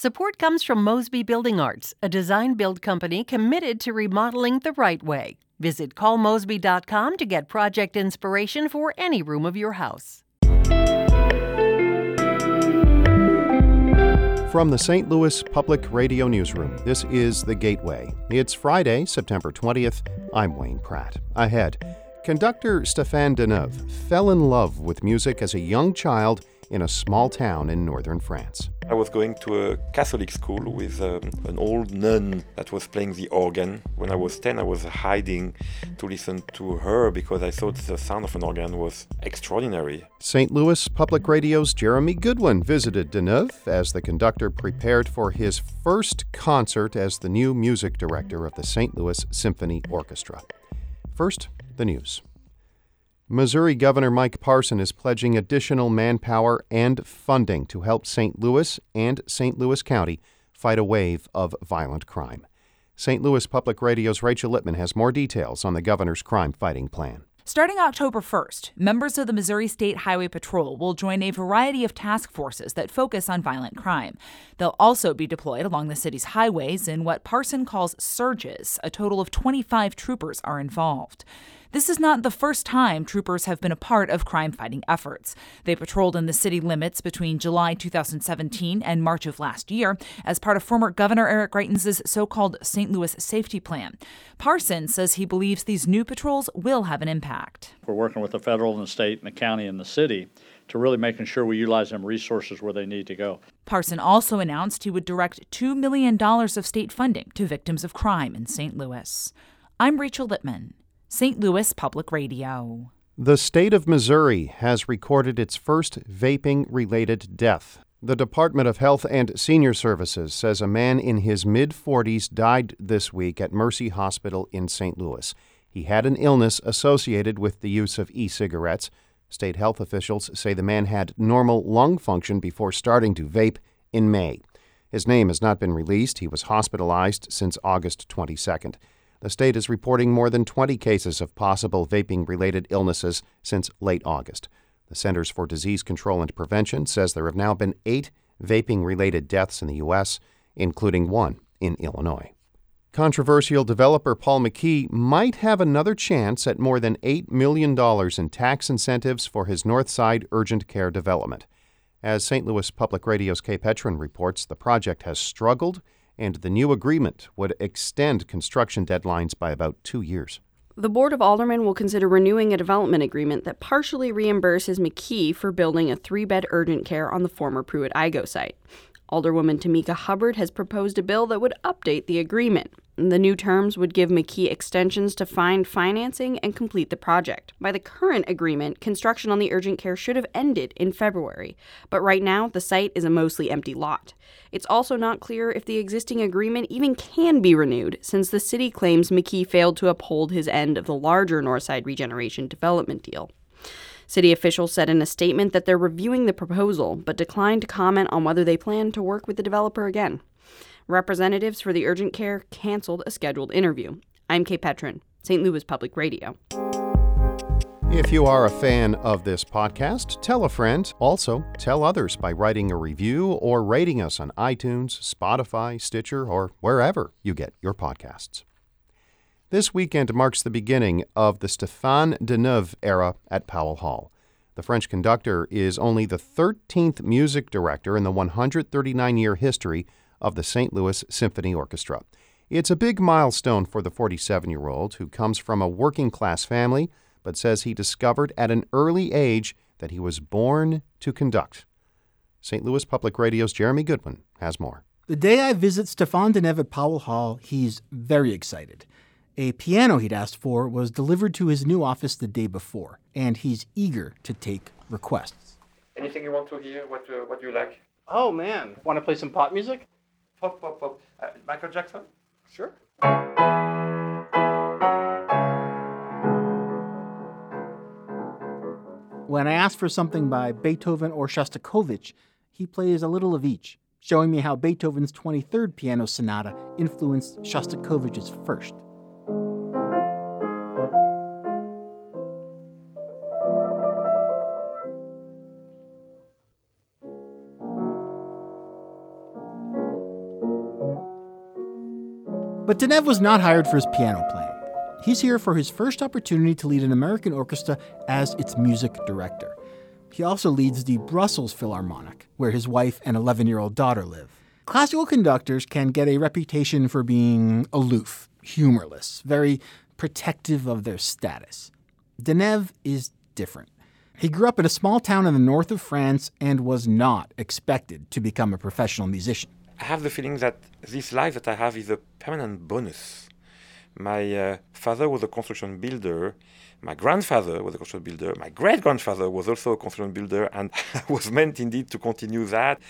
Support comes from Mosby Building Arts, a design build company committed to remodeling the right way. Visit callmosby.com to get project inspiration for any room of your house. From the St. Louis Public Radio Newsroom, this is The Gateway. It's Friday, September 20th. I'm Wayne Pratt. Ahead, conductor Stéphane Denève fell in love with music as a young child in a small town in northern France. I was going to a Catholic school with um, an old nun that was playing the organ. When I was 10, I was hiding to listen to her because I thought the sound of an organ was extraordinary. St. Louis Public Radio's Jeremy Goodwin visited Denève as the conductor prepared for his first concert as the new music director of the St. Louis Symphony Orchestra. First, the news. Missouri Governor Mike Parson is pledging additional manpower and funding to help St. Louis and St. Louis County fight a wave of violent crime. St. Louis Public Radio's Rachel Lippmann has more details on the governor's crime fighting plan. Starting October 1st, members of the Missouri State Highway Patrol will join a variety of task forces that focus on violent crime. They'll also be deployed along the city's highways in what Parson calls surges. A total of 25 troopers are involved. This is not the first time troopers have been a part of crime fighting efforts. They patrolled in the city limits between July 2017 and March of last year as part of former Governor Eric Greitens' so called St. Louis Safety Plan. Parson says he believes these new patrols will have an impact. We're working with the federal and the state and the county and the city to really making sure we utilize them resources where they need to go. Parson also announced he would direct $2 million of state funding to victims of crime in St. Louis. I'm Rachel Lippmann. St. Louis Public Radio. The state of Missouri has recorded its first vaping related death. The Department of Health and Senior Services says a man in his mid 40s died this week at Mercy Hospital in St. Louis. He had an illness associated with the use of e cigarettes. State health officials say the man had normal lung function before starting to vape in May. His name has not been released. He was hospitalized since August 22nd. The state is reporting more than 20 cases of possible vaping related illnesses since late August. The Centers for Disease Control and Prevention says there have now been eight vaping related deaths in the U.S., including one in Illinois. Controversial developer Paul McKee might have another chance at more than $8 million in tax incentives for his Northside urgent care development. As St. Louis Public Radio's Kae Petrin reports, the project has struggled and the new agreement would extend construction deadlines by about two years. The Board of Aldermen will consider renewing a development agreement that partially reimburses McKee for building a three bed urgent care on the former Pruitt Igoe site. Alderwoman Tamika Hubbard has proposed a bill that would update the agreement. The new terms would give McKee extensions to find financing and complete the project. By the current agreement, construction on the urgent care should have ended in February, but right now the site is a mostly empty lot. It's also not clear if the existing agreement even can be renewed, since the city claims McKee failed to uphold his end of the larger Northside Regeneration development deal. City officials said in a statement that they're reviewing the proposal, but declined to comment on whether they plan to work with the developer again. Representatives for the urgent care canceled a scheduled interview. I'm Kae Petrin, St. Louis Public Radio. If you are a fan of this podcast, tell a friend. Also, tell others by writing a review or rating us on iTunes, Spotify, Stitcher, or wherever you get your podcasts. This weekend marks the beginning of the Stéphane Denève era at Powell Hall. The French conductor is only the 13th music director in the 139 year history of the St. Louis Symphony Orchestra. It's a big milestone for the 47 year old who comes from a working class family, but says he discovered at an early age that he was born to conduct. St. Louis Public Radio's Jeremy Goodwin has more. The day I visit Stéphane Denève at Powell Hall, he's very excited. A piano he'd asked for was delivered to his new office the day before, and he's eager to take requests. Anything you want to hear? What, uh, what do you like? Oh man, want to play some pop music? Pop, pop, pop. Uh, Michael Jackson? Sure. When I ask for something by Beethoven or Shostakovich, he plays a little of each, showing me how Beethoven's 23rd piano sonata influenced Shostakovich's first. But Denève was not hired for his piano playing. He's here for his first opportunity to lead an American orchestra as its music director. He also leads the Brussels Philharmonic, where his wife and 11 year old daughter live. Classical conductors can get a reputation for being aloof, humorless, very protective of their status. Denève is different. He grew up in a small town in the north of France and was not expected to become a professional musician. I have the feeling that this life that I have is a permanent bonus. My uh, father was a construction builder. My grandfather was a construction builder. My great grandfather was also a construction builder, and was meant indeed to continue that.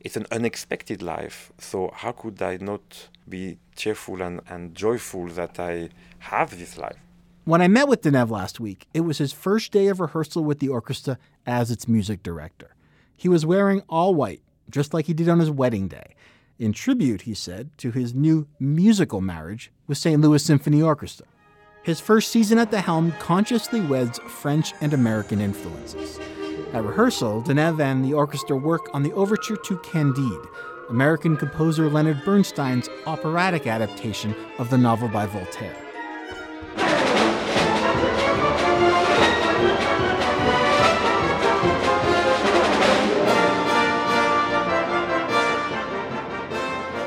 It's an unexpected life, so how could I not be cheerful and, and joyful that I have this life? When I met with Denève last week, it was his first day of rehearsal with the orchestra as its music director. He was wearing all white, just like he did on his wedding day, in tribute, he said, to his new musical marriage with St. Louis Symphony Orchestra. His first season at the helm consciously weds French and American influences. At rehearsal, Denève and the orchestra work on the overture to Candide, American composer Leonard Bernstein's operatic adaptation of the novel by Voltaire.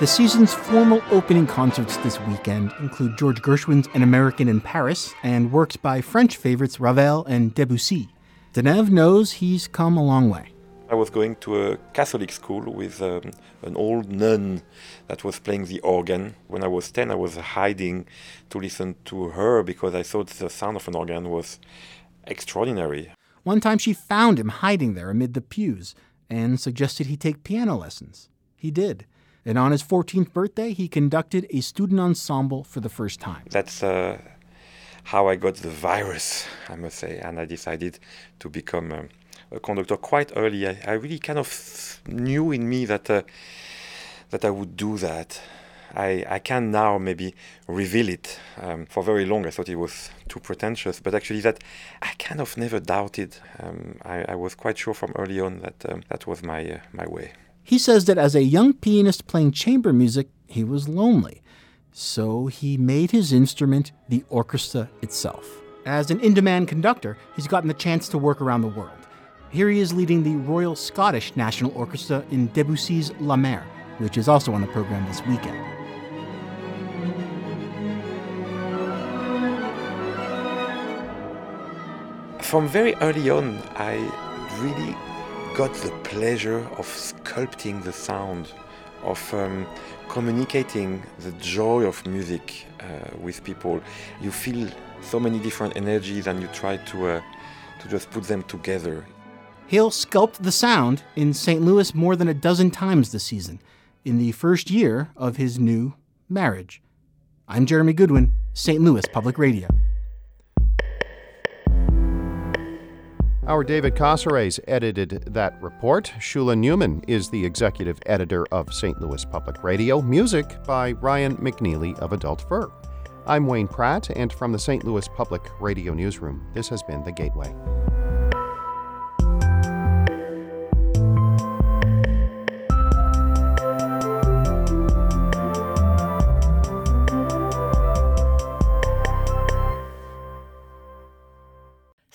The season's formal opening concerts this weekend include George Gershwin's An American in Paris and works by French favorites Ravel and Debussy. Denève knows he's come a long way. I was going to a Catholic school with um, an old nun that was playing the organ. When I was 10, I was hiding to listen to her because I thought the sound of an organ was extraordinary. One time she found him hiding there amid the pews and suggested he take piano lessons. He did. And on his 14th birthday, he conducted a student ensemble for the first time. That's uh, how I got the virus, I must say, and I decided to become um, a conductor quite early. I, I, really kind of knew in me that uh, that I would do that. I, I can now maybe reveal it. Um, for very long, I thought it was too pretentious, but actually, that I kind of never doubted. Um, I, I, was quite sure from early on that um, that was my uh, my way. He says that as a young pianist playing chamber music, he was lonely. So he made his instrument the orchestra itself. As an in demand conductor, he's gotten the chance to work around the world. Here he is leading the Royal Scottish National Orchestra in Debussy's La Mer, which is also on the program this weekend. From very early on, I really got the pleasure of sculpting the sound, of um, communicating the joy of music uh, with people. You feel so many different energies and you try to, uh, to just put them together. He'll sculpt the sound in St. Louis more than a dozen times this season, in the first year of his new marriage. I'm Jeremy Goodwin, St. Louis Public Radio. Our David Cazares edited that report. Shula Neuman is the executive editor of St. Louis Public Radio. Music by Ryan McNeely of Adult Fur. I'm Wayne Pratt, and from the St. Louis Public Radio Newsroom, this has been The Gateway.